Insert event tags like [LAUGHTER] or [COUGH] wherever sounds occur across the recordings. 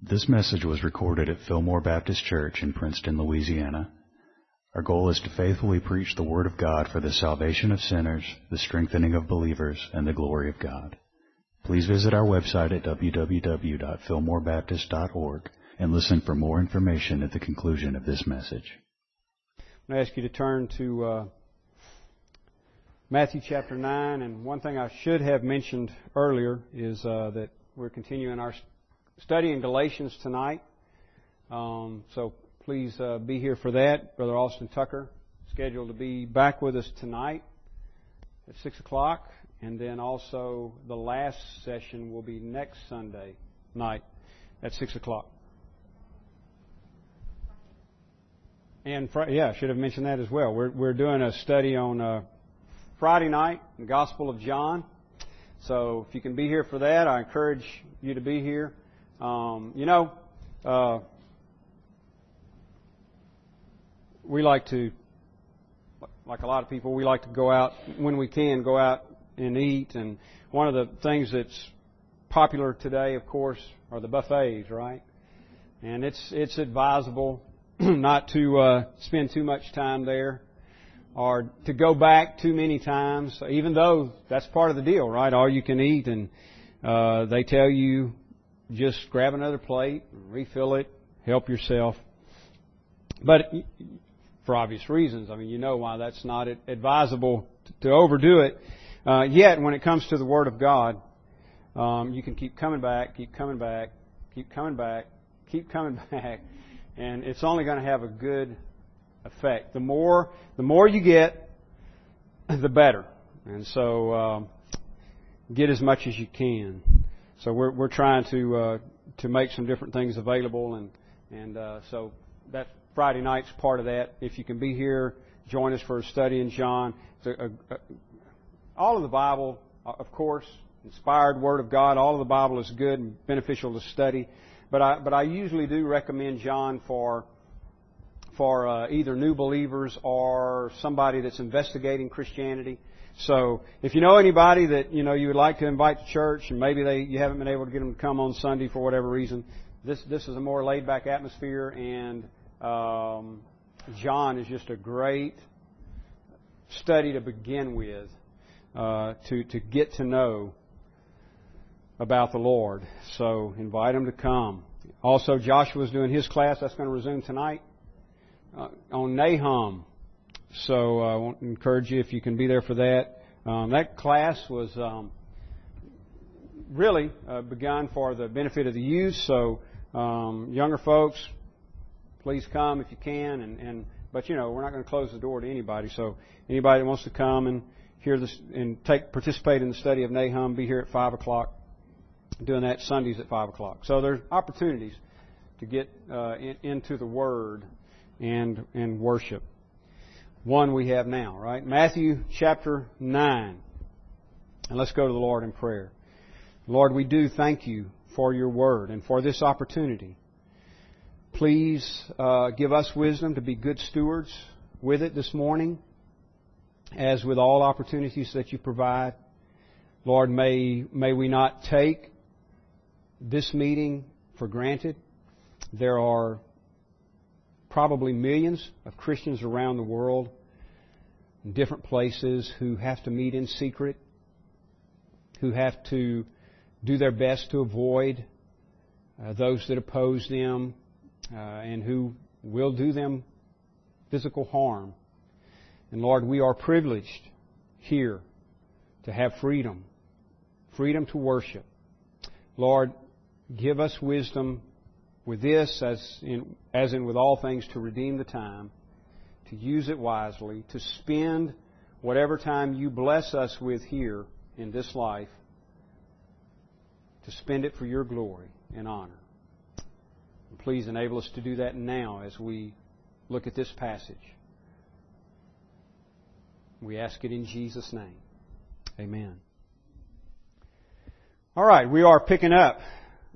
This message was recorded at Fillmore Baptist Church in Princeton, Louisiana. Our goal is to faithfully preach the Word of God for the salvation of sinners, the strengthening of believers, and the glory of God. Please visit our website at www.fillmorebaptist.org and listen for more information at the conclusion of this message. I'm going to ask you to turn to uh, Matthew chapter 9. And one thing I should have mentioned earlier is uh, that we're continuing our study in Galatians tonight. Um, so please uh, be here for that. Brother Austin Tucker scheduled to be back with us tonight at 6 o'clock. And then also the last session will be next Sunday night at 6 o'clock. And Friday, yeah, I should have mentioned that as well. We're, we're doing a study on uh, Friday night, the Gospel of John. So if you can be here for that, I encourage you to be here. Um, you know, uh, we like to, like a lot of people, we like to go out when we can, go out and eat. And one of the things that's popular today, of course, are the buffets, right? And it's it's advisable [CLEARS THROAT] not to uh, spend too much time there or to go back too many times, even though that's part of the deal, right? All you can eat, and uh, they tell you just grab another plate, refill it, help yourself. But for obvious reasons, I mean, you know why that's not advisable to overdo it. Uh, yet, when it comes to the Word of God, um, you can keep coming back, keep coming back, keep coming back, keep coming [LAUGHS] back, and it's only going to have a good effect. The more, the more you get, the better. And so, um, get as much as you can. So we're we're trying to uh, to make some different things available, and and uh, so that Friday night's part of that. If you can be here, join us for a study in John. A, a, a, all of the Bible, uh, of course, inspired Word of God. All of the Bible is good and beneficial to study, but I but I usually do recommend John for for uh, either new believers or somebody that's investigating Christianity. So if you know anybody that you know you would like to invite to church, and maybe they you haven't been able to get them to come on Sunday for whatever reason, this this is a more laid back atmosphere, and um, John is just a great study to begin with, uh, to to get to know about the Lord. So invite them to come. Also, Joshua's doing his class. That's going to resume tonight uh, on Nahum. So uh, I want to encourage you if you can be there for that. Um, that class was um, really uh, begun for the benefit of the youth. So um, younger folks, please come if you can. And, and but you know we're not going to close the door to anybody. So anybody that wants to come and hear this and take participate in the study of Nahum, be here at five o'clock. Doing that Sundays at five o'clock. So there's opportunities to get uh, in, into the Word and and worship one we have now, right? Matthew chapter 9. And let's go to the Lord in prayer. Lord, we do thank you for your word and for this opportunity. Please uh, give us wisdom to be good stewards with it this morning, as with all opportunities that you provide. Lord, may, may we not take this meeting for granted. There are probably millions of Christians around the world in different places who have to meet in secret, who have to do their best to avoid uh, those that oppose them, uh, and who will do them physical harm. And Lord, we are privileged here to have freedom, freedom to worship. Lord, give us wisdom with this, as in, as in with all things, to redeem the time, to use it wisely, to spend whatever time you bless us with here in this life, to spend it for your glory and honor. And please enable us to do that now as we look at this passage. We ask it in Jesus' name. Amen. All right, we are picking up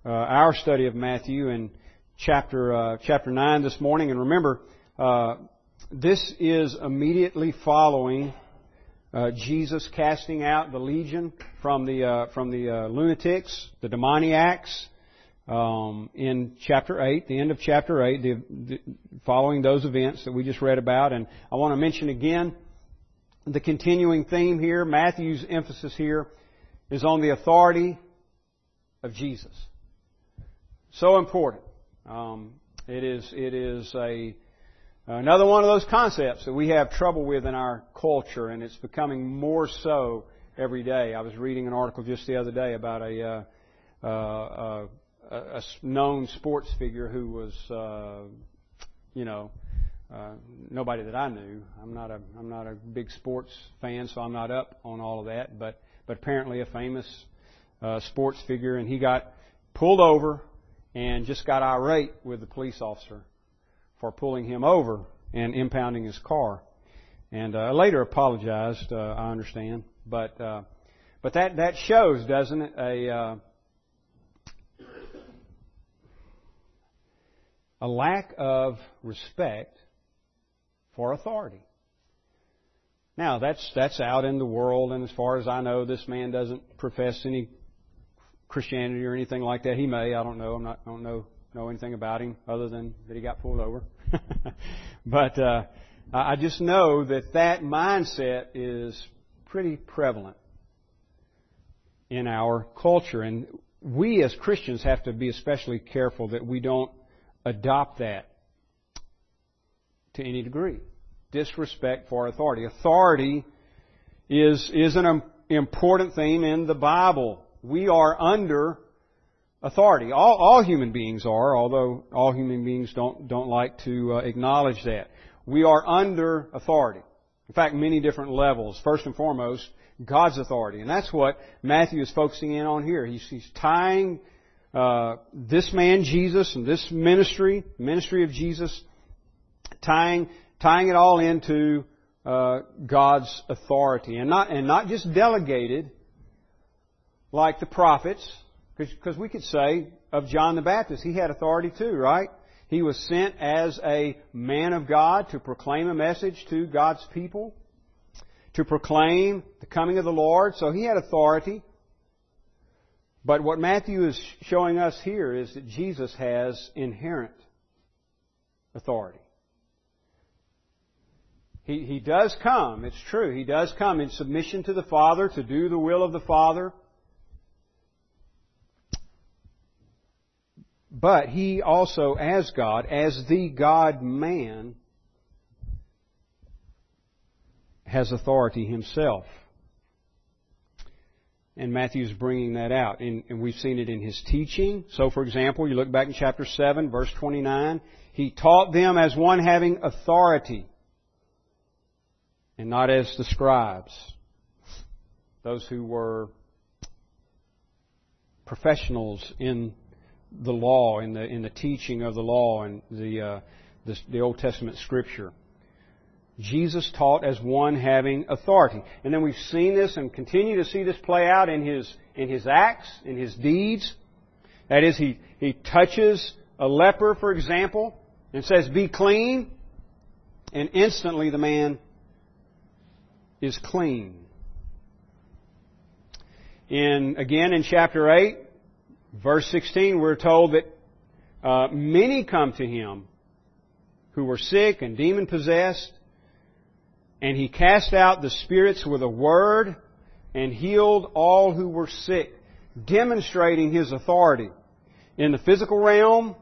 uh, our study of Matthew and chapter uh, chapter nine this morning, and remember, uh, this is immediately following uh, Jesus casting out the legion from the uh, from the uh, lunatics, the demoniacs, um, in chapter 8, the end of chapter 8, the, the, following those events that we just read about. And I want to mention again the continuing theme here. Matthew's emphasis here is on the authority of Jesus. So important. Um, it is it is a another one of those concepts that we have trouble with in our culture, and it's becoming more so every day. I was reading an article just the other day about a uh, uh, uh, a known sports figure who was, uh, you know, uh, nobody that I knew. I'm not a I'm not a big sports fan, so I'm not up on all of that. But but apparently a famous uh, sports figure, and he got pulled over and just got irate with the police officer for pulling him over and impounding his car, and uh, later apologized. Uh, I understand, but uh, but that that shows, doesn't it, a uh, a lack of respect for authority. Now, that's, that's out in the world, and as far as I know, this man doesn't profess any Christianity or anything like that. He may, I don't know. I'm not, I don't know, know anything about him other than that he got pulled over. [LAUGHS] but, uh, I just know that that mindset is pretty prevalent in our culture. And we as Christians have to be especially careful that we don't adopt that to any degree. Disrespect for authority. Authority is, is an important theme in the Bible. We are under authority. All, all human beings are, although all human beings don't, don't like to uh, acknowledge that. We are under authority. In fact, many different levels. First and foremost, God's authority. And that's what Matthew is focusing in on here. He's, he's tying uh, this man Jesus and this ministry, ministry of Jesus, tying tying it all into uh, God's authority, and not and not just delegated like the prophets, because we could say of John the Baptist, he had authority too, right? He was sent as a man of God to proclaim a message to God's people, to proclaim the coming of the Lord, so he had authority. But what Matthew is showing us here is that Jesus has inherent authority. He, he does come, it's true, he does come in submission to the Father to do the will of the Father. But he also, as God, as the God man, has authority himself. And Matthew's bringing that out. And, and, we've seen it in his teaching. So, for example, you look back in chapter 7, verse 29. He taught them as one having authority, and not as the scribes, those who were professionals in the law, in the, in the teaching of the law and the, uh, the, the Old Testament scripture. Jesus taught as one having authority. And then we've seen this and continue to see this play out in his, in his acts, in his deeds. That is, he, he touches a leper, for example, and says, be clean. And instantly the man is clean. In, again, in chapter 8, verse 16, we're told that uh, many come to him who were sick and demon possessed, and he cast out the spirits with a word and healed all who were sick, demonstrating his authority in the physical realm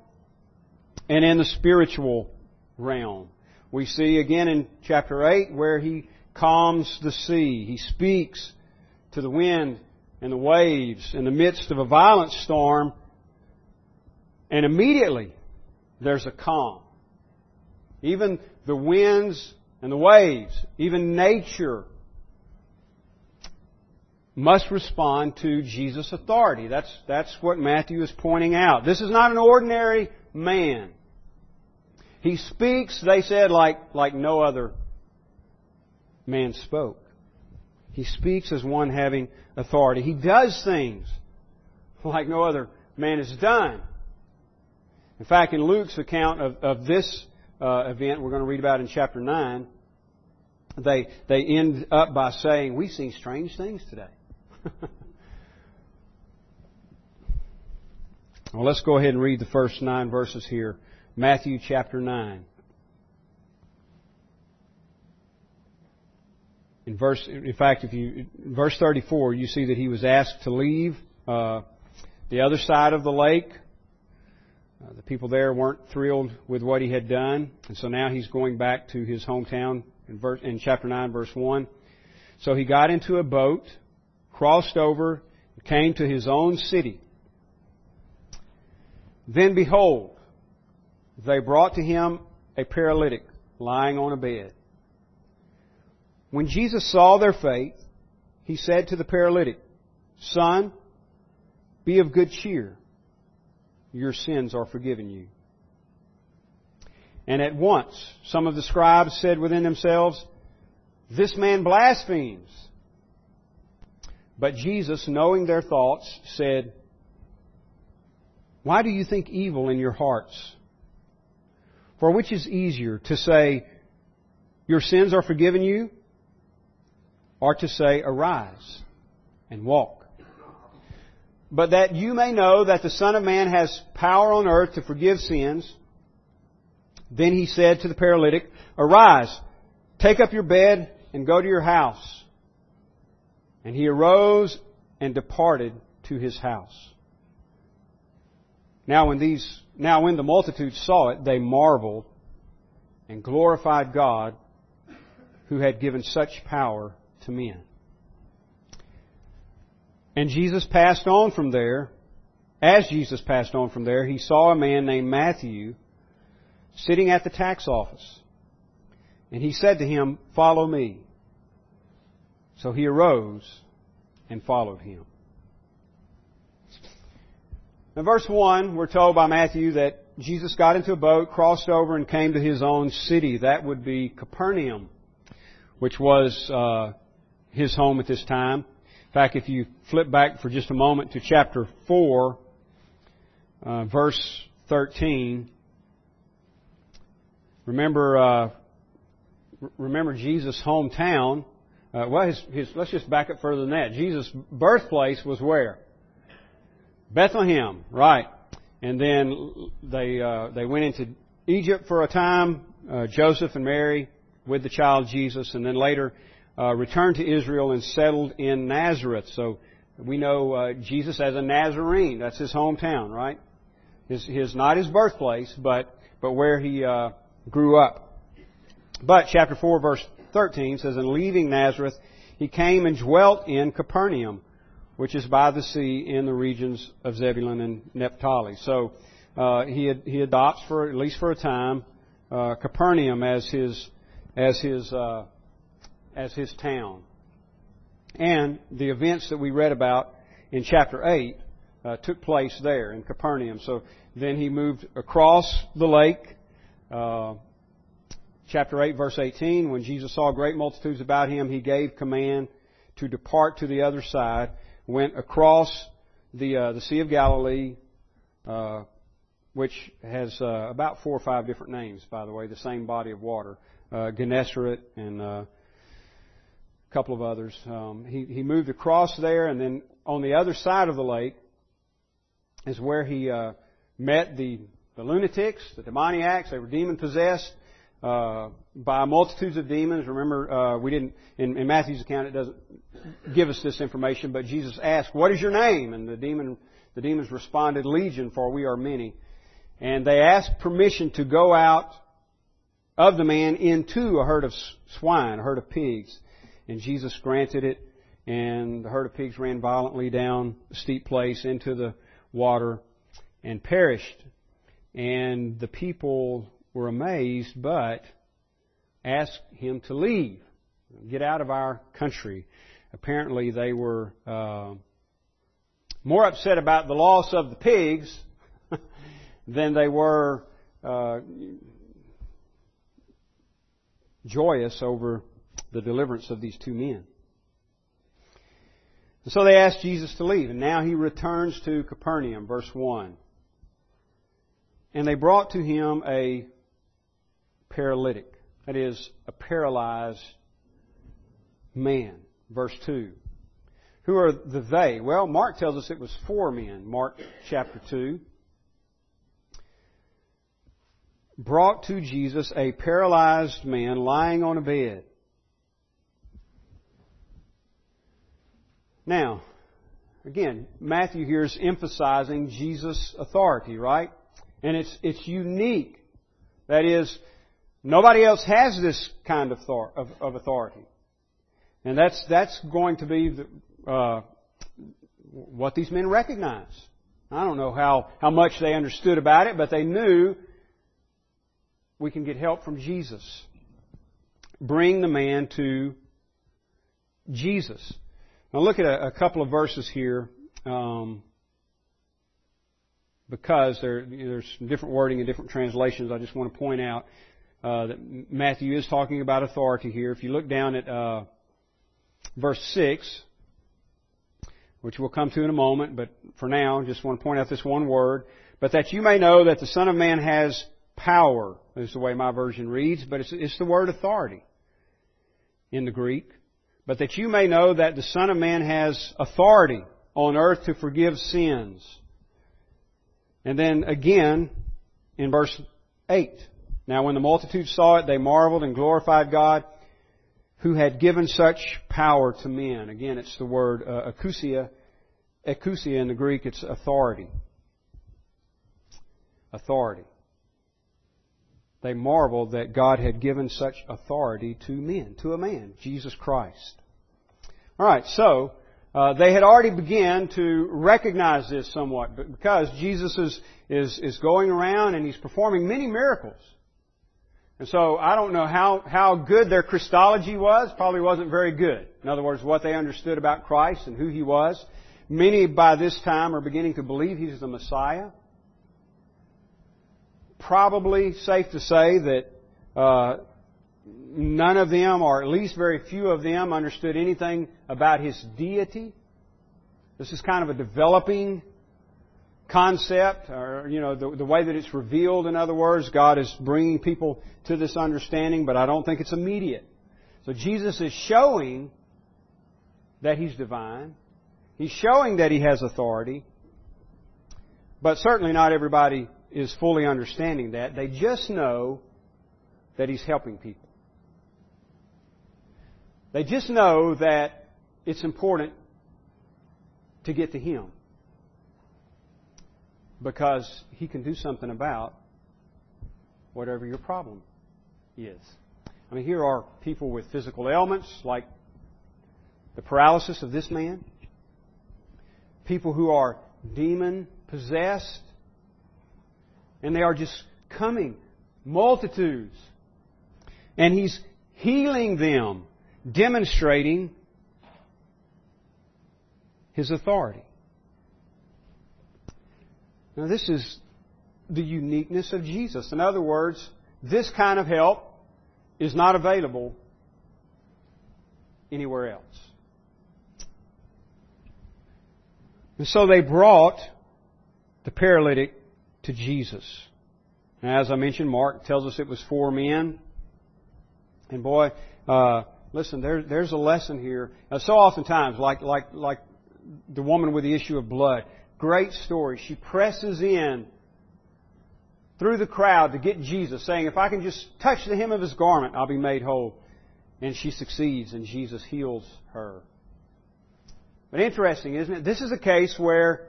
and in the spiritual realm. We see again in chapter 8 where he calms the sea. He speaks to the wind and the waves in the midst of a violent storm, and immediately there's a calm. Even the winds and the waves, even nature, must respond to Jesus' authority. That's, that's what Matthew is pointing out. This is not an ordinary man. He speaks, they said, like, like no other man spoke. He speaks as one having authority. He does things like no other man has done. In fact, in Luke's account of, of this uh, event we're going to read about in chapter 9, they, they end up by saying, We've seen strange things today. [LAUGHS] Well, let's go ahead and read the first nine verses here. Matthew chapter 9. In verse, in fact, if you, verse 34, you see that he was asked to leave uh, the other side of the lake. Uh, the people there weren't thrilled with what he had done, and so now he's going back to his hometown in, verse, in chapter 9, verse 1. So he got into a boat, crossed over, came to his own city. Then behold, they brought to him a paralytic lying on a bed. When Jesus saw their faith, he said to the paralytic, Son, be of good cheer. Your sins are forgiven you. And at once, some of the scribes said within themselves, This man blasphemes. But Jesus, knowing their thoughts, said, Why do you think evil in your hearts? For which is easier, to say, Your sins are forgiven you, or to say, Arise and walk? But that you may know that the Son of Man has power on earth to forgive sins. Then he said to the paralytic, Arise, take up your bed and go to your house. And he arose and departed to his house. Now when these, now when the multitude saw it, they marveled and glorified God who had given such power to men. And Jesus passed on from there. As Jesus passed on from there, he saw a man named Matthew sitting at the tax office. And he said to him, Follow me. So he arose and followed him. In verse 1, we're told by Matthew that Jesus got into a boat, crossed over, and came to his own city. That would be Capernaum, which was uh, his home at this time. In fact, if you flip back for just a moment to chapter 4, uh, verse 13, remember, uh, remember Jesus' hometown. Uh, well, his, his, let's just back up further than that. Jesus' birthplace was where? Bethlehem, right? And then they uh, they went into Egypt for a time. Uh, Joseph and Mary with the child Jesus, and then later uh, returned to Israel and settled in Nazareth. So we know uh, Jesus as a Nazarene. That's his hometown, right? His, his not his birthplace, but but where he uh, grew up. But chapter four, verse thirteen says, "In leaving Nazareth, he came and dwelt in Capernaum, which is by the sea in the regions of Zebulun and Naphtali." So uh, he he adopts for at least for a time uh, Capernaum as his as his uh, as his town. And the events that we read about in chapter 8 uh, took place there in Capernaum. So then he moved across the lake. Uh, chapter 8, verse 18, when Jesus saw great multitudes about him, he gave command to depart to the other side, went across the, uh, the Sea of Galilee, uh, which has uh, about four or five different names, by the way, the same body of water. Uh, Gennesaret and uh, couple of others. Um, he, he moved across there, and then on the other side of the lake is where he uh, met the, the lunatics, the demoniacs. They were demon possessed uh, by multitudes of demons. Remember, uh, we didn't in, in Matthew's account. It doesn't give us this information, but Jesus asked, "What is your name?" And the demon the demons responded, "Legion, for we are many." And they asked permission to go out of the man into a herd of swine, a herd of pigs. And Jesus granted it, and the herd of pigs ran violently down a steep place into the water and perished. And the people were amazed, but asked him to leave, get out of our country. Apparently, they were uh, more upset about the loss of the pigs [LAUGHS] than they were uh, joyous over the deliverance of these two men. And so they asked Jesus to leave, and now he returns to Capernaum, verse 1. And they brought to him a paralytic, that is, a paralyzed man, verse 2. Who are the they? Well, Mark tells us it was four men, Mark chapter 2. brought to Jesus a paralyzed man lying on a bed. Now, again, Matthew here is emphasizing Jesus' authority, right? And it's, it's unique. That is, nobody else has this kind of, of, authority. And that's, that's going to be the, uh, what these men recognize. I don't know how, how much they understood about it, but they knew we can get help from Jesus. Bring the man to Jesus. Now look at a, a couple of verses here, um, because there, there's different wording and different translations. I just want to point out uh, that Matthew is talking about authority here. If you look down at uh, verse six, which we'll come to in a moment, but for now, just want to point out this one word. But that you may know that the Son of Man has power, is the way my version reads, but it's, it's the word authority in the Greek. But that you may know that the Son of Man has authority on earth to forgive sins. And then again, in verse 8. Now when the multitude saw it, they marveled and glorified God who had given such power to men. Again, it's the word uh, exousia. Exousia in the Greek, it's authority. Authority. They marveled that God had given such authority to men, to a man, Jesus Christ. Alright, so, uh, they had already begun to recognize this somewhat because Jesus is, is, is going around and he's performing many miracles. And so I don't know how, how good their Christology was. Probably wasn't very good. In other words, what they understood about Christ and who He was. Many by this time are beginning to believe He's the Messiah. Probably safe to say that uh, none of them, or at least very few of them, understood anything about His deity. This is kind of a developing concept, or, you know, the, the way that it's revealed, in other words. God is bringing people to this understanding, but I don't think it's immediate. So Jesus is showing that He's divine. He's showing that He has authority. But certainly not everybody is fully understanding that. They just know that He's helping people. They just know that it's important to get to Him because He can do something about whatever your problem is. I mean, here are people with physical ailments like the paralysis of this man, people who are demon possessed, and they are just coming, multitudes. And He's healing them, demonstrating His authority. Now, this is the uniqueness of Jesus. In other words, this kind of help is not available anywhere else. And so they brought the paralytic to Jesus. Now, as I mentioned, Mark tells us it was four men. And boy, uh, listen, there, there's a lesson here. Now, so oftentimes, like, like, like the woman with the issue of blood, Great story. She presses in through the crowd to get Jesus, saying, If I can just touch the hem of his garment, I'll be made whole. And she succeeds, and Jesus heals her. But interesting, isn't it? This is a case where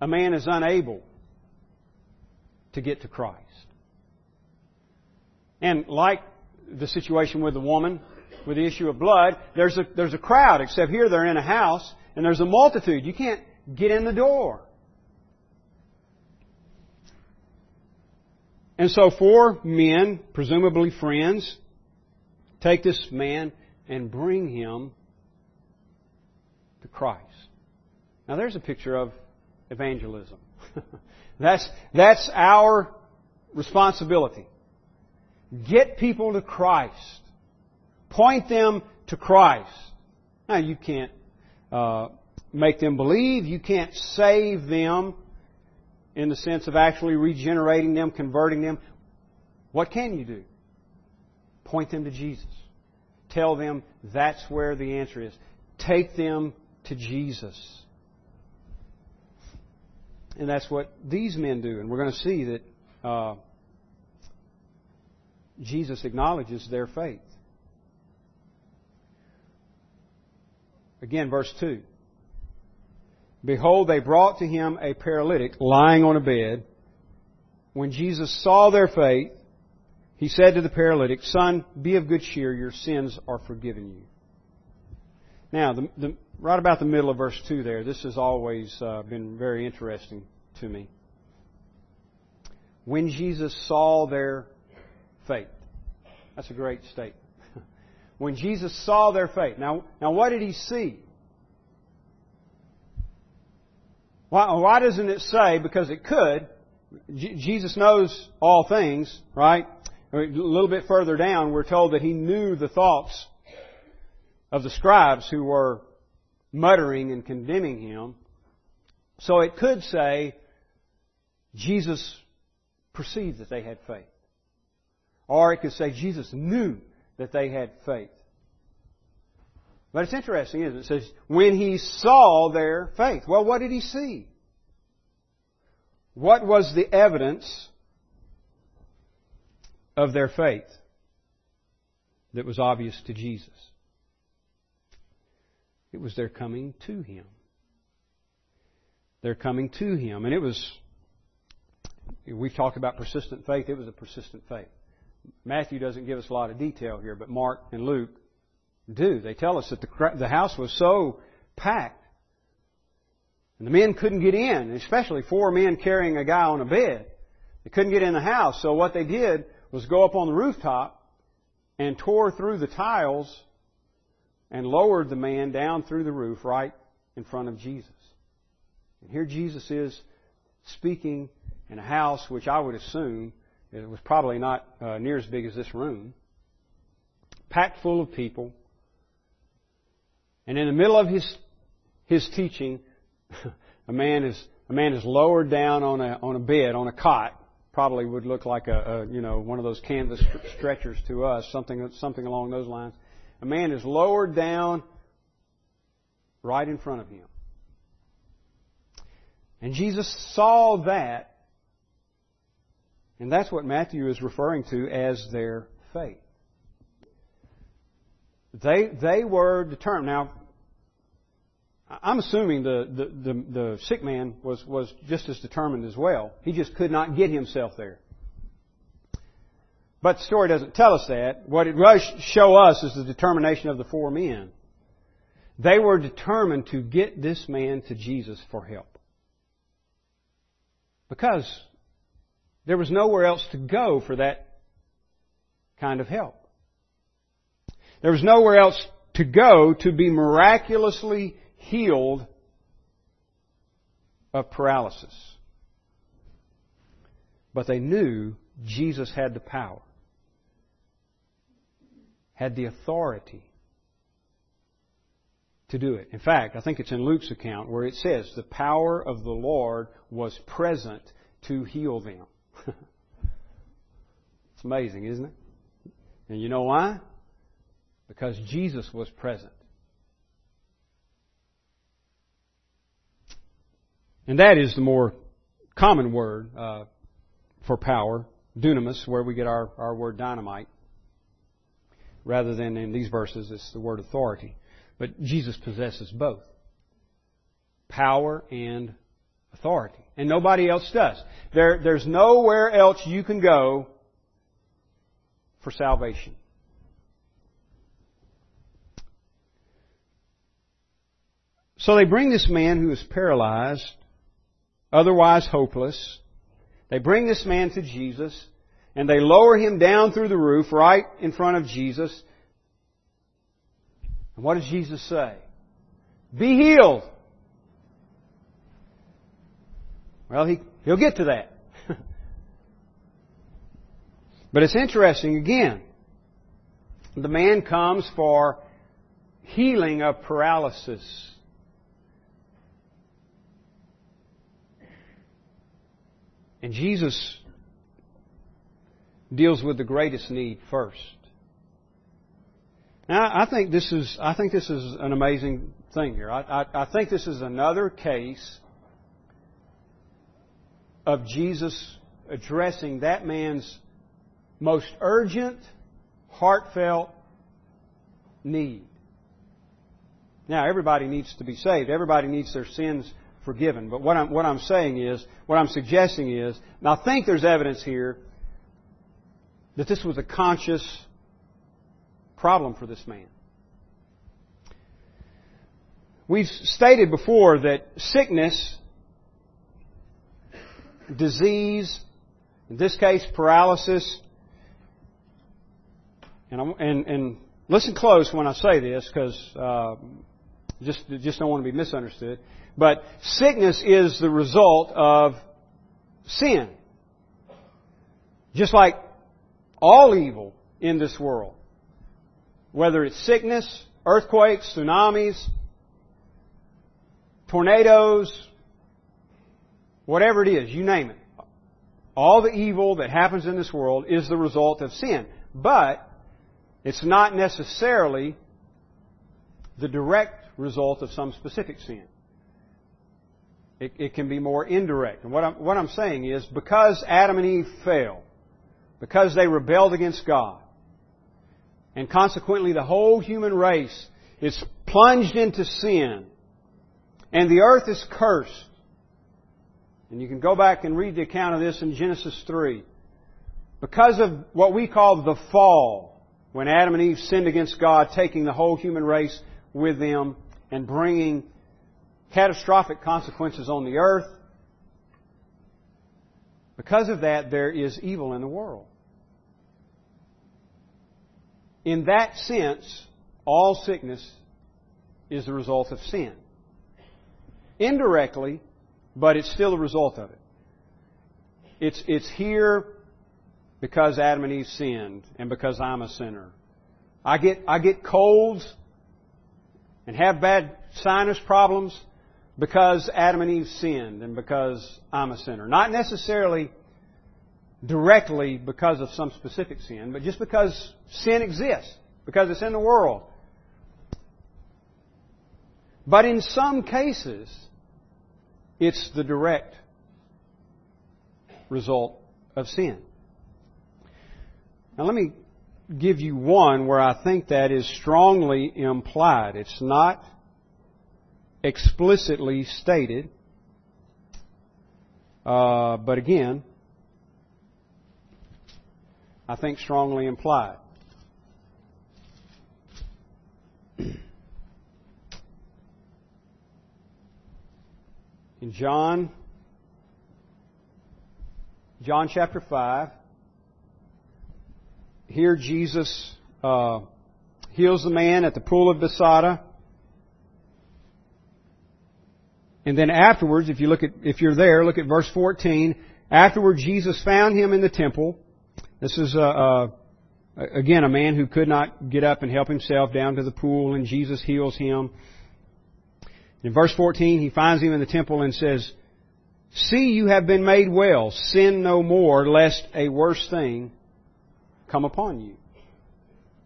a man is unable to get to Christ. And like the situation with the woman with the issue of blood, there's a, there's a crowd, except here they're in a house, and there's a multitude. You can't get in the door. And so four men, presumably friends, take this man and bring him to Christ. Now there's a picture of evangelism. [LAUGHS] that's, that's our responsibility. Get people to Christ. Point them to Christ. Now you can't uh, make them believe. You can't save them in the sense of actually regenerating them, converting them. What can you do? Point them to Jesus. Tell them that's where the answer is. Take them to Jesus. And that's what these men do. And we're going to see that uh, Jesus acknowledges their faith. Again, verse 2. Behold, they brought to him a paralytic lying on a bed. When Jesus saw their faith, he said to the paralytic, Son, be of good cheer, your sins are forgiven you. Now, the, the, right about the middle of verse 2 there, this has always uh, been very interesting to me. When Jesus saw their faith. That's a great statement. [LAUGHS] when Jesus saw their faith. Now, now what did he see? Why, why doesn't it say, because it could, J- Jesus knows all things, right? A little bit further down, we're told that he knew the thoughts of the scribes who were muttering and condemning him. So it could say, Jesus perceived that they had faith. Or it could say, Jesus knew that they had faith. But it's interesting, isn't it? It says, when he saw their faith. Well, what did he see? What was the evidence of their faith that was obvious to Jesus? It was their coming to him. Their coming to him. And it was, we've talked about persistent faith. It was a persistent faith. Matthew doesn't give us a lot of detail here, but Mark and Luke do. They tell us that the, the house was so packed. And the men couldn't get in, especially four men carrying a guy on a bed. They couldn't get in the house. So what they did was go up on the rooftop and tore through the tiles and lowered the man down through the roof right in front of Jesus. And here Jesus is speaking in a house which I would assume it was probably not uh, near as big as this room, packed full of people. And in the middle of his his teaching, [LAUGHS] a man is a man is lowered down on a on a bed on a cot. Probably would look like a, a you know one of those canvas stretchers to us, something something along those lines. A man is lowered down right in front of him. And Jesus saw that and that's what Matthew is referring to as their faith. They, they were determined. Now, I'm assuming the, the, the, the, sick man was, was just as determined as well. He just could not get himself there. But the story doesn't tell us that. What it does show us is the determination of the four men. They were determined to get this man to Jesus for help. Because there was nowhere else to go for that kind of help. There was nowhere else to go to be miraculously healed of paralysis. But they knew Jesus had the power, had the authority to do it. In fact, I think it's in Luke's account where it says, the power of the Lord was present to heal them. [LAUGHS] it's amazing, isn't it? And you know why? Because Jesus was present. And that is the more common word uh, for power, dunamis, where we get our, our word dynamite. Rather than in these verses, it's the word authority. But Jesus possesses both power and authority. And nobody else does. There, there's nowhere else you can go for salvation. So they bring this man who is paralyzed, otherwise hopeless. They bring this man to Jesus, and they lower him down through the roof right in front of Jesus. And what does Jesus say? Be healed. Well, he, he'll get to that. [LAUGHS] but it's interesting again. The man comes for healing of paralysis. And Jesus deals with the greatest need first. Now, I think this is I think this is an amazing thing here. I, I, I think this is another case of Jesus addressing that man's most urgent, heartfelt need. Now, everybody needs to be saved. Everybody needs their sins forgiven. But what I'm, what I'm saying is, what I'm suggesting is, and I think there's evidence here that this was a conscious problem for this man. We've stated before that sickness, disease, in this case paralysis, and, and, and listen close when I say this because uh, just just don't want to be misunderstood. But sickness is the result of sin, just like all evil in this world, whether it's sickness, earthquakes, tsunamis, tornadoes, whatever it is, you name it. All the evil that happens in this world is the result of sin. But it's not necessarily the direct result of some specific sin. It, it, can be more indirect. And what I'm, what I'm saying is, because Adam and Eve fell, because they rebelled against God, and consequently the whole human race is plunged into sin, and the earth is cursed. And you can go back and read the account of this in Genesis 3. Because of what we call the fall, when Adam and Eve sinned against God, taking the whole human race with them and bringing catastrophic consequences on the earth. Because of that, there is evil in the world. In that sense, all sickness is the result of sin indirectly, but it's still a result of it. It's, it's here because Adam and Eve sinned and because I'm a sinner. I get, I get colds and have bad sinus problems because Adam and Eve sinned and because I'm a sinner. Not necessarily directly because of some specific sin, but just because sin exists, because it's in the world. But in some cases, it's the direct result of sin. Now let me give you one where I think that is strongly implied. It's not explicitly stated, uh, but again, I think strongly implied. [CLEARS THROAT] in John, John chapter 5, here Jesus uh, heals the man at the pool of Bethsaida. And then afterwards, if you look at, if you're there, look at verse 14. Afterward, Jesus found him in the temple. This is, uh, uh, again, a man who could not get up and help himself down to the pool, and Jesus heals him. In verse 14, he finds him in the temple and says, See, you have been made well. Sin no more, lest a worse thing come upon you.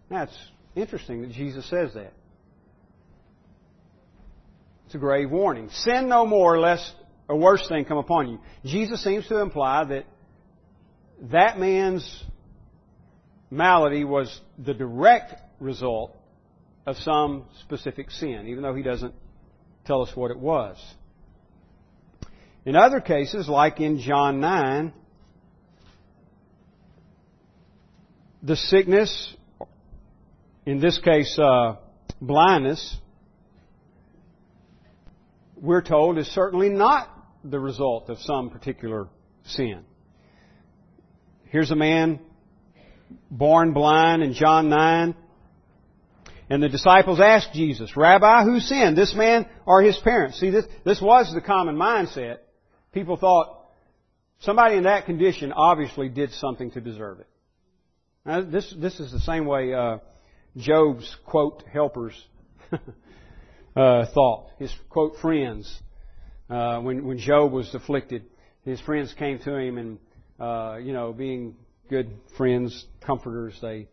That's interesting that Jesus says that. It's a grave warning. Sin no more, lest a worse thing come upon you. Jesus seems to imply that that man's malady was the direct result of some specific sin, even though he doesn't tell us what it was. In other cases, like in John 9, the sickness, in this case, uh, blindness, we're told is certainly not the result of some particular sin. Here's a man born blind in John 9. And the disciples asked Jesus, Rabbi, who sinned, this man or his parents? See, this, this was the common mindset. People thought somebody in that condition obviously did something to deserve it. Now, this, this is the same way uh, Job's, quote, helpers [LAUGHS] uh, thought. His, quote, friends. Uh, when, when Job was afflicted, his friends came to him and, uh, you know, being good friends, comforters, they,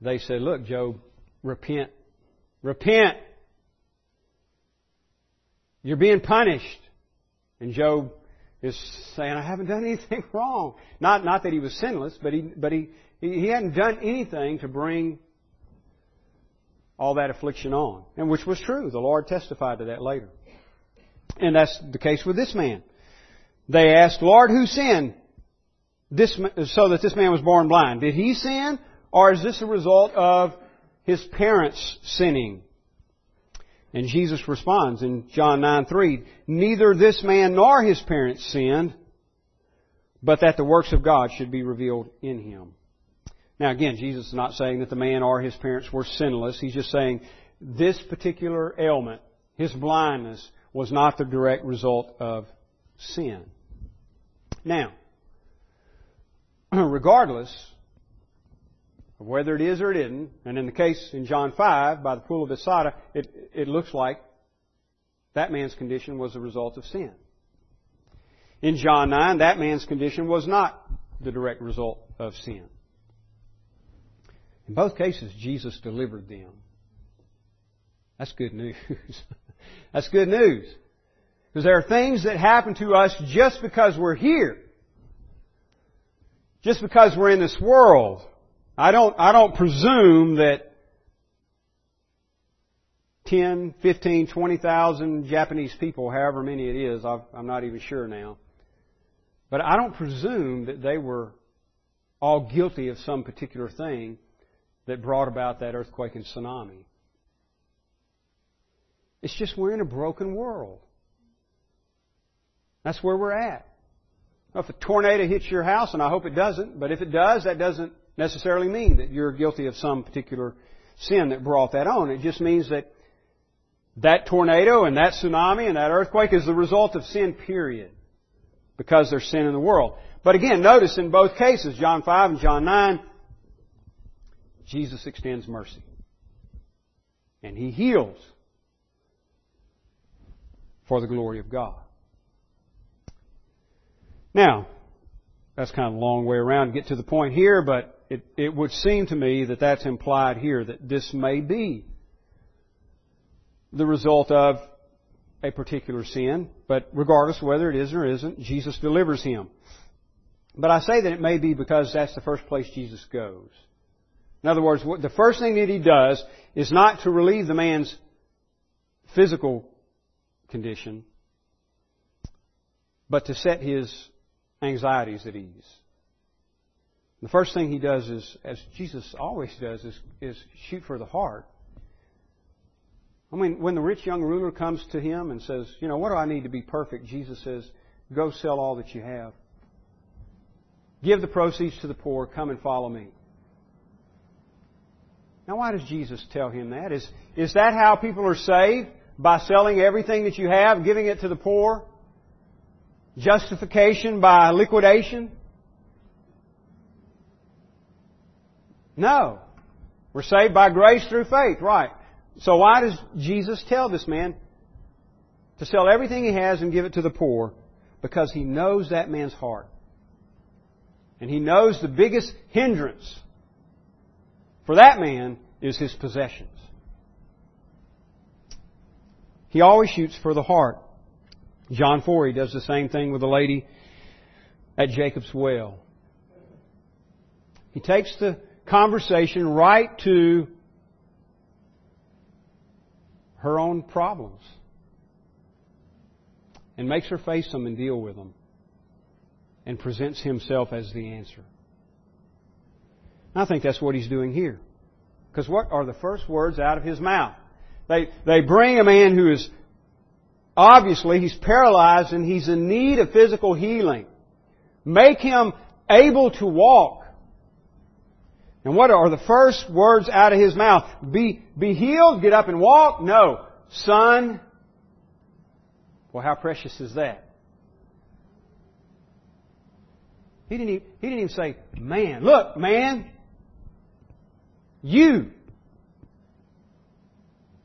they said, look, Job, repent. Repent. You're being punished. And Job is saying, I haven't done [LAUGHS] anything wrong. Not, not that he was sinless, but he, but he, he hadn't done anything to bring all that affliction on. And which was true. The Lord testified to that later. And that's the case with this man. They asked, Lord, who sinned? This, so that this man was born blind. Did he sin? Or is this a result of his parents sinning? And Jesus responds in John 9 3, Neither this man nor his parents sinned, but that the works of God should be revealed in him. Now again, Jesus is not saying that the man or his parents were sinless. He's just saying this particular ailment, his blindness, was not the direct result of sin. Now, [CLEARS THROAT] regardless of whether it is or it isn't, and in the case in John 5 by the pool of Bethsaida, it, it looks like that man's condition was a result of sin. In John 9, that man's condition was not the direct result of sin. In both cases, Jesus delivered them. That's good news. [LAUGHS] That's good news. Because there are things that happen to us just because we're here. Just because we're in this world. I don't, I don't presume that 10, 15, 20,000 Japanese people, however many it is, i am not even sure now. But I don't presume that they were all guilty of some particular thing that brought about that earthquake and tsunami. It's just we're in a broken world. That's where we're at. If a tornado hits your house, and I hope it doesn't, but if it does, that doesn't necessarily mean that you're guilty of some particular sin that brought that on. It just means that that tornado and that tsunami and that earthquake is the result of sin, period. Because there's sin in the world. But again, notice in both cases, John 5 and John 9, Jesus extends mercy. And He heals for the glory of God. Now, that's kind of a long way around to get to the point here, but it, it would seem to me that that's implied here, that this may be the result of a particular sin, but regardless whether it is or isn't, Jesus delivers him. But I say that it may be because that's the first place Jesus goes. In other words, the first thing that he does is not to relieve the man's physical condition, but to set his anxieties at ease. The first thing he does is, as Jesus always does, is, is shoot for the heart. I mean, when the rich young ruler comes to him and says, You know, what do I need to be perfect? Jesus says, Go sell all that you have. Give the proceeds to the poor. Come and follow me. Now, why does Jesus tell him that? Is, is that how people are saved? By selling everything that you have, giving it to the poor? Justification by liquidation? No. We're saved by grace through faith, right. So why does Jesus tell this man to sell everything he has and give it to the poor? Because he knows that man's heart. And he knows the biggest hindrance for that man is his possessions. He always shoots for the heart. John 4, he does the same thing with the lady at Jacob's well. He takes the conversation right to her own problems and makes her face them and deal with them and presents himself as the answer. I think that's what he's doing here. Because what are the first words out of his mouth? They, they bring a man who is obviously he's paralyzed and he's in need of physical healing. Make him able to walk. And what are the first words out of his mouth? Be, be healed, get up and walk? No. Son. Well, how precious is that? He didn't even, he didn't even say, man, look, man, you,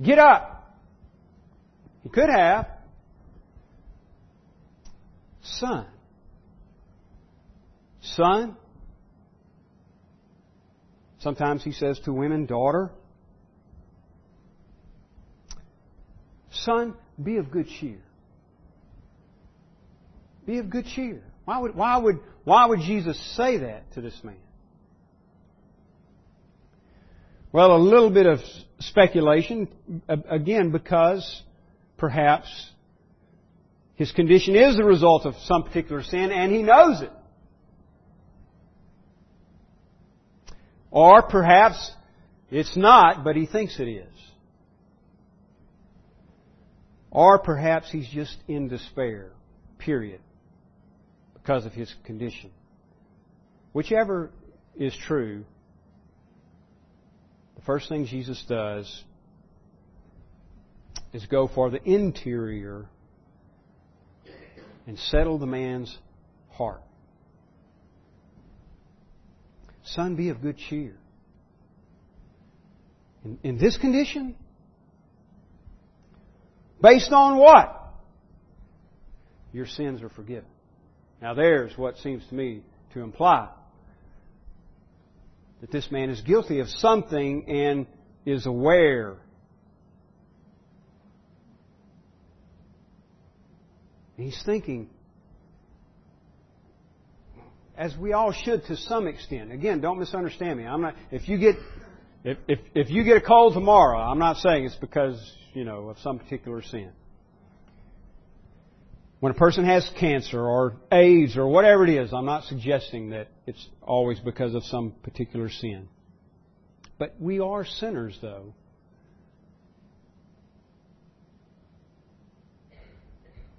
get up. He could have. Son. Son, Sometimes he says to women, daughter, son, be of good cheer. Be of good cheer. Why would, why would, why would Jesus say that to this man? Well, a little bit of speculation, again, because perhaps his condition is the result of some particular sin and he knows it. Or perhaps it's not, but he thinks it is. Or perhaps he's just in despair, period, because of his condition. Whichever is true, the first thing Jesus does is go for the interior and settle the man's heart. Son, be of good cheer. In, in this condition? Based on what? Your sins are forgiven. Now there's what seems to me to imply that this man is guilty of something and is aware. He's thinking, as we all should to some extent. Again, don't misunderstand me. I'm not. If you get if if if you get a cold tomorrow, I'm not saying it's because you know of some particular sin. When a person has cancer or AIDS or whatever it is, I'm not suggesting that it's always because of some particular sin. But we are sinners, though.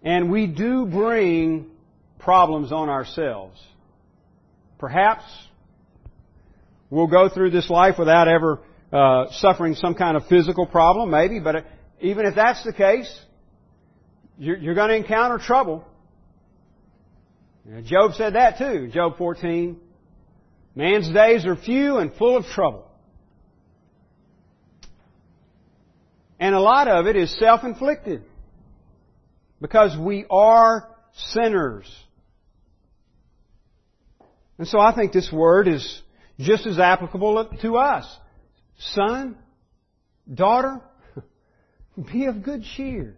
And we do bring problems on ourselves. Perhaps we'll go through this life without ever uh, suffering some kind of physical problem, maybe, but even if that's the case, you're, you're going to encounter trouble. Job said that too, Job 14. Man's days are few and full of trouble. And a lot of it is self-inflicted. Because we are sinners. And so I think this word is just as applicable to us. Son, daughter, [LAUGHS] be of good cheer.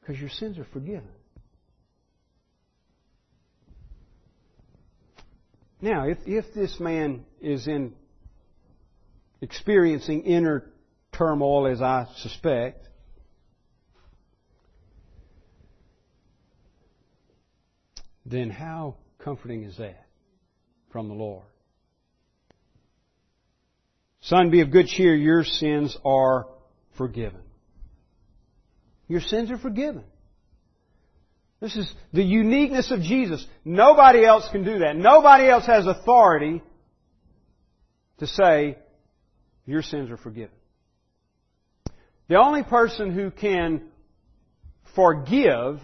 Because your sins are forgiven. Now, if, if this man is in experiencing inner turmoil, as I suspect, then how comforting is that from the Lord? Son, be of good cheer, your sins are forgiven. Your sins are forgiven. This is the uniqueness of Jesus. Nobody else can do that. Nobody else has authority to say, your sins are forgiven. The only person who can forgive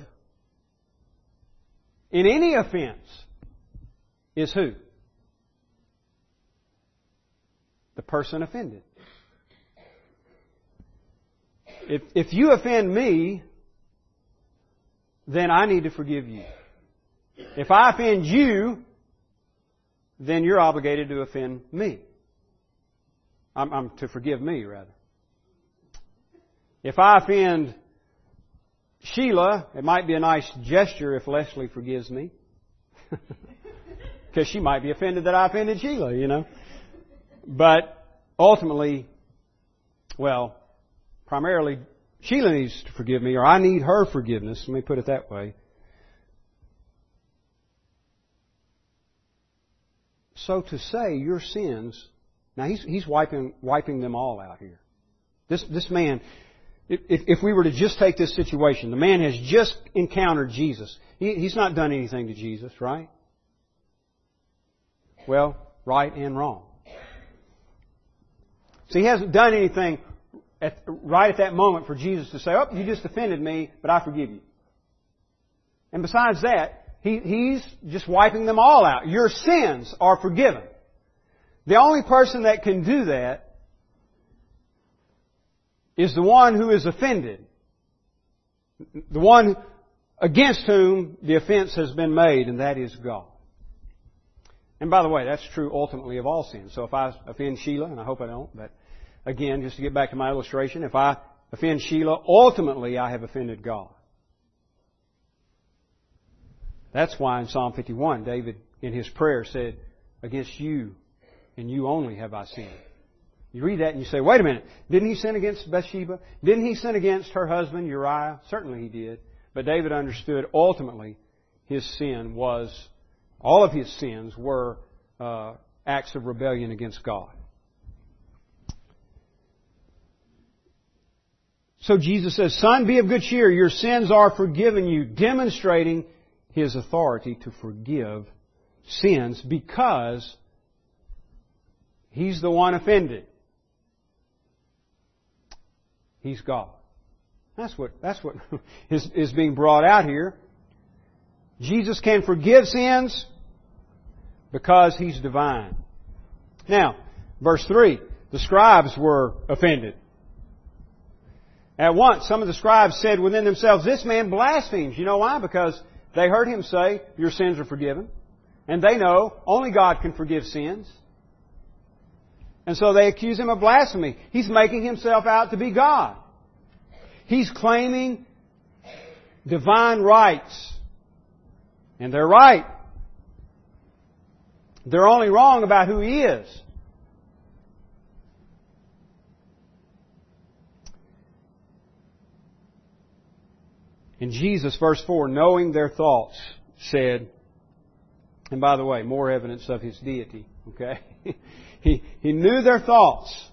in any offense is who? The person offended. If, if you offend me, then I need to forgive you. If I offend you, then you're obligated to offend me. I'm, I'm to forgive me, rather. If I offend Sheila, it might be a nice gesture if Leslie forgives me. [LAUGHS] Because she might be offended that I offended Sheila, you know. But ultimately, well, primarily, Sheila needs to forgive me, or I need her forgiveness. Let me put it that way. So to say your sins, now he's, he's wiping, wiping them all out here. This, this man, if, if we were to just take this situation, the man has just encountered Jesus. He, he's not done anything to Jesus, right? Well, right and wrong. So he hasn't done anything at, right at that moment for Jesus to say, oh, you just offended me, but I forgive you. And besides that, he, he's just wiping them all out. Your sins are forgiven. The only person that can do that is the one who is offended. The one against whom the offense has been made, and that is God. And by the way, that's true ultimately of all sin. So if I offend Sheila, and I hope I don't, but again, just to get back to my illustration, if I offend Sheila, ultimately I have offended God. That's why in Psalm 51, David, in his prayer, said, Against you and you only have I sinned. You read that and you say, wait a minute, didn't he sin against Bathsheba? Didn't he sin against her husband Uriah? Certainly he did. But David understood ultimately his sin was, all of his sins were uh, acts of rebellion against God. So Jesus says, Son, be of good cheer. Your sins are forgiven you, demonstrating his authority to forgive sins because he's the one offended. He's God. That's what, that's what [LAUGHS] is, is being brought out here. Jesus can forgive sins because he's divine. Now, verse 3, the scribes were offended. At once, some of the scribes said within themselves, This man blasphemes. You know why? Because they heard him say, Your sins are forgiven. And they know only God can forgive sins. And so they accuse him of blasphemy. He's making himself out to be God. He's claiming divine rights. And they're right. They're only wrong about who he is. And Jesus, verse 4, knowing their thoughts, said, and by the way, more evidence of his deity, okay? [LAUGHS] he, he knew their thoughts.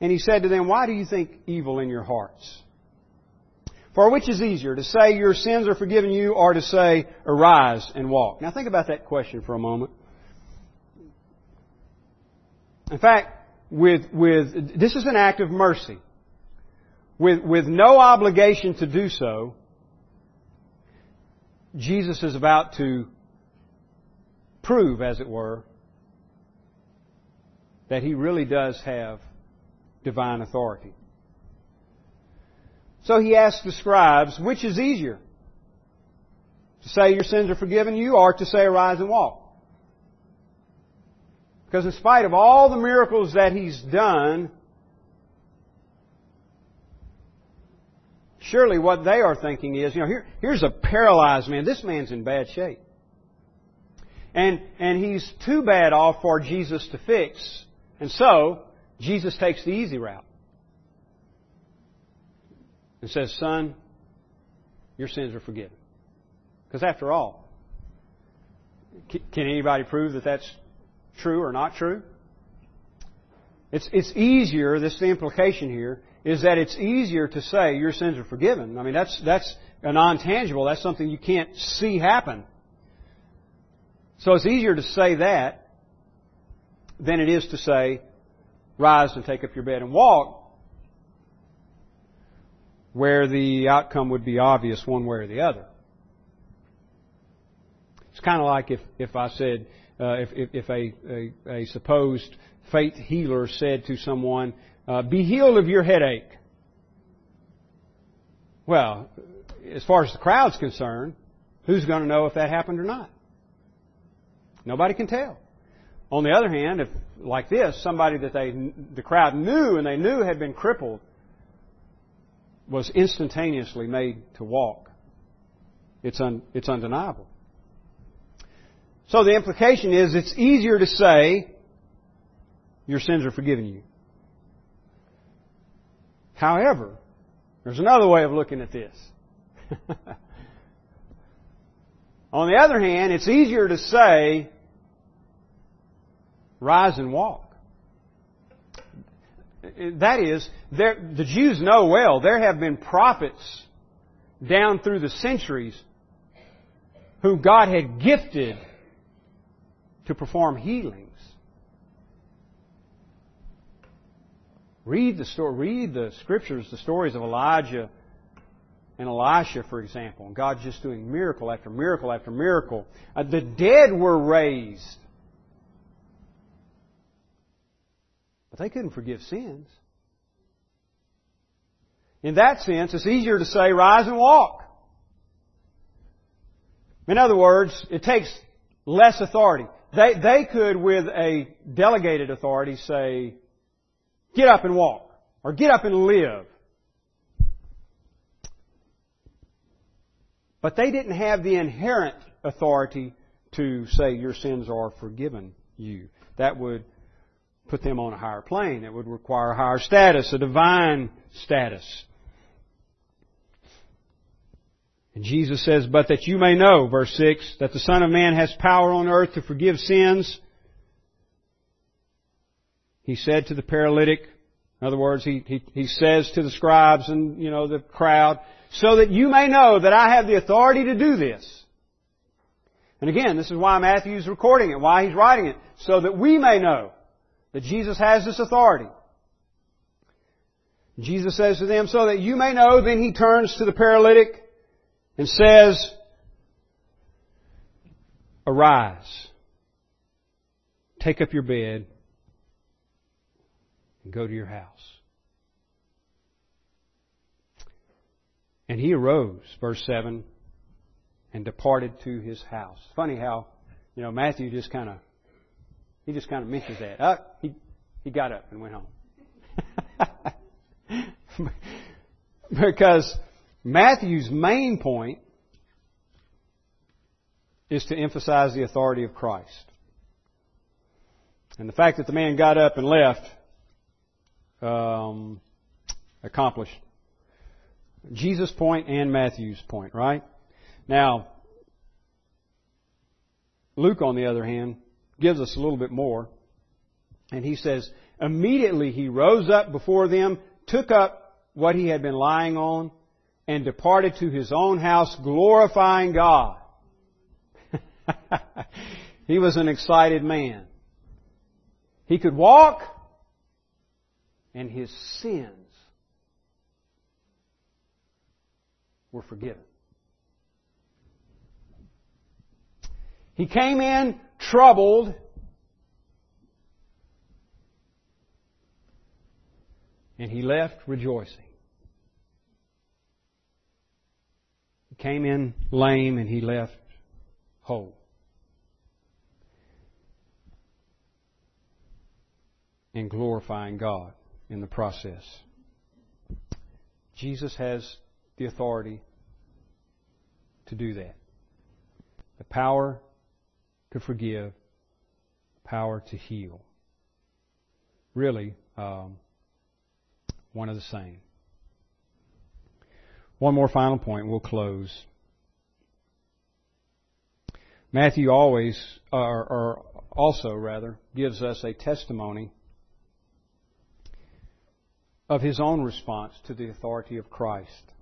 And he said to them, Why do you think evil in your hearts? For which is easier, to say your sins are forgiven you or to say arise and walk? Now think about that question for a moment. In fact, with, with, this is an act of mercy with, with no obligation to do so, Jesus is about to prove, as it were, that he really does have divine authority. So he asks the scribes, which is easier? To say your sins are forgiven you or to say arise and walk? Because in spite of all the miracles that he's done, Surely what they are thinking is, you know, here, here's a paralyzed man. This man's in bad shape. And, and he's too bad off for Jesus to fix. And so, Jesus takes the easy route. And says, son, your sins are forgiven. Because after all, can anybody prove that that's true or not true? It's, it's easier, this is the implication here, is that it's easier to say your sins are forgiven. I mean, that's, that's a non-tangible. That's something you can't see happen. So it's easier to say that than it is to say, rise and take up your bed and walk, where the outcome would be obvious one way or the other. It's kind of like if, if I said, uh, if, if, if a, a, a supposed faith healer said to someone, uh, be healed of your headache. Well, as far as the crowd's concerned, who's going to know if that happened or not? Nobody can tell. On the other hand, if like this, somebody that they the crowd knew and they knew had been crippled was instantaneously made to walk, it's un, it's undeniable. So the implication is it's easier to say your sins are forgiven you. However, there's another way of looking at this. [LAUGHS] On the other hand, it's easier to say, rise and walk. That is, the Jews know well there have been prophets down through the centuries who God had gifted to perform healings. Read the story, read the scriptures, the stories of Elijah and Elisha, for example. And God's just doing miracle after miracle after miracle. Uh, the dead were raised. But they couldn't forgive sins. In that sense, it's easier to say, rise and walk. In other words, it takes less authority. They, they could, with a delegated authority, say, Get up and walk. or get up and live. But they didn't have the inherent authority to say your sins are forgiven you. That would put them on a higher plane. It would require a higher status, a divine status. And Jesus says, But that you may know, verse 6, that the Son of Man has power on earth to forgive sins. He said to the paralytic, in other words, he, he, he says to the scribes and, you know, the crowd, so that you may know that I have the authority to do this. And again, this is why Matthew's recording it, why he's writing it, so that we may know that Jesus has this authority. Jesus says to them, so that you may know, then he turns to the paralytic and says, Arise, take up your bed, and go to your house. And he arose, verse 7, and departed to his house. Funny how, you know, Matthew just kind of, he just kind of mentions that. Uh, he, he got up and went home. [LAUGHS] because Matthew's main point is to emphasize the authority of Christ. And the fact that the man got up and left um, accomplished Jesus' point and Matthew's point, right? Now, Luke, on the other hand, gives us a little bit more. And he says, Immediately he rose up before them, took up what he had been lying on, and departed to his own house, glorifying God. [LAUGHS] he was an excited man. He could walk, and his sins were forgiven. He came in troubled. And he left rejoicing. He came in lame and he left whole. And glorifying God in the process. Jesus has the authority to do that. The power to forgive, power to heal. Really, um, one of the same. One more final point, we'll close. Matthew always, or, or also rather, gives us a testimony of his own response to the authority of Christ.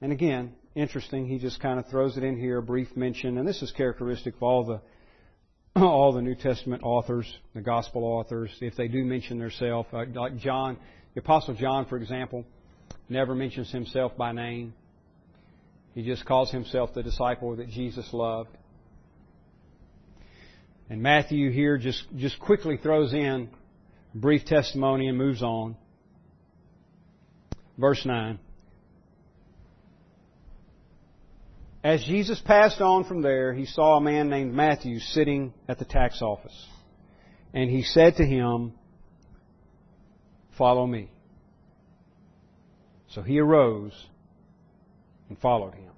And again, interesting. He just kind of throws it in here, a brief mention, and this is characteristic of all the [CLEARS THROAT] all the New Testament authors, the Gospel authors, if they do mention themselves, uh, like John, the Apostle John, for example, never mentions himself by name. He just calls himself the disciple that Jesus loved. And Matthew here just, just quickly throws in brief testimony and moves on. Verse 9. As Jesus passed on from there, he saw a man named Matthew sitting at the tax office. And he said to him, Follow me. So he arose and followed him.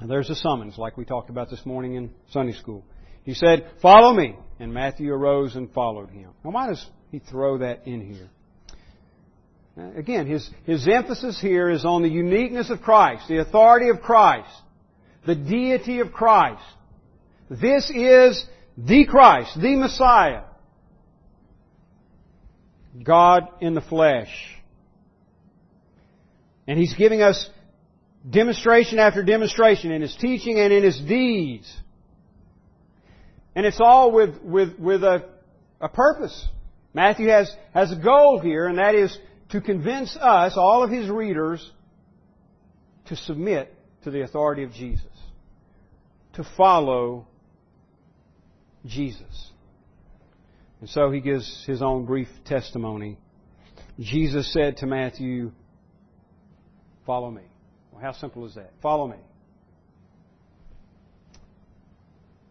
And there's a summons, like we talked about this morning in Sunday school. He said, Follow me. And Matthew arose and followed him. Now, why does he throw that in here? Uh, again, his, his emphasis here is on the uniqueness of Christ, the authority of Christ, the deity of Christ. This is the Christ, the Messiah. God in the flesh. And He's giving us demonstration after demonstration in His teaching and in His deeds. And it's all with, with, with a, a purpose. Matthew has, has a goal here, and that is to convince us, all of his readers, to submit to the authority of Jesus, to follow Jesus. And so he gives his own brief testimony. Jesus said to Matthew, Follow me. Well, how simple is that? Follow me.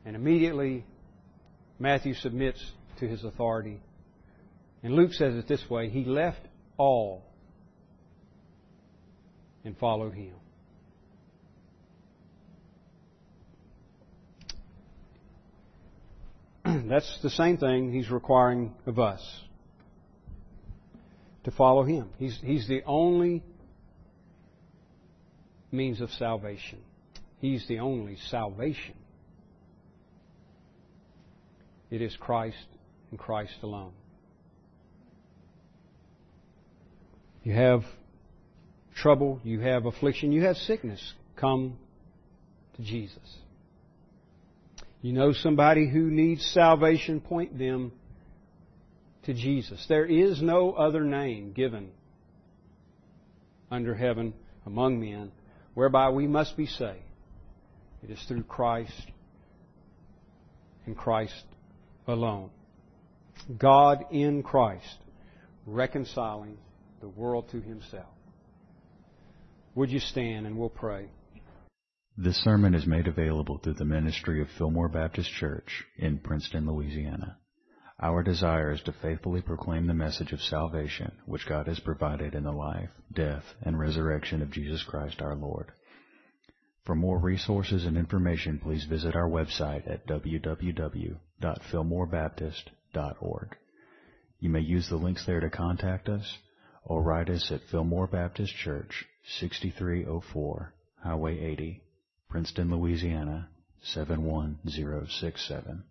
And immediately, Matthew submits to his authority And Luke says it this way He left all and follow Him. [CLEARS THROAT] That's the same thing He's requiring of us to follow Him. He's, he's the only means of salvation. He's the only salvation. It is Christ and Christ alone. You have trouble, you have affliction, you have sickness, come to Jesus. You know somebody who needs salvation, point them to Jesus. There is no other name given under heaven among men whereby we must be saved. It is through Christ and Christ alone. God in Christ reconciling the world to himself. Would you stand and we'll pray? This sermon is made available through the ministry of Fillmore Baptist Church in Princeton, Louisiana. Our desire is to faithfully proclaim the message of salvation which God has provided in the life, death, and resurrection of Jesus Christ our Lord. For more resources and information, please visit our website at www.fillmorebaptist.org. You may use the links there to contact us or write us at Fillmore Baptist Church, 6304 Highway 80, Princeton, Louisiana 71067.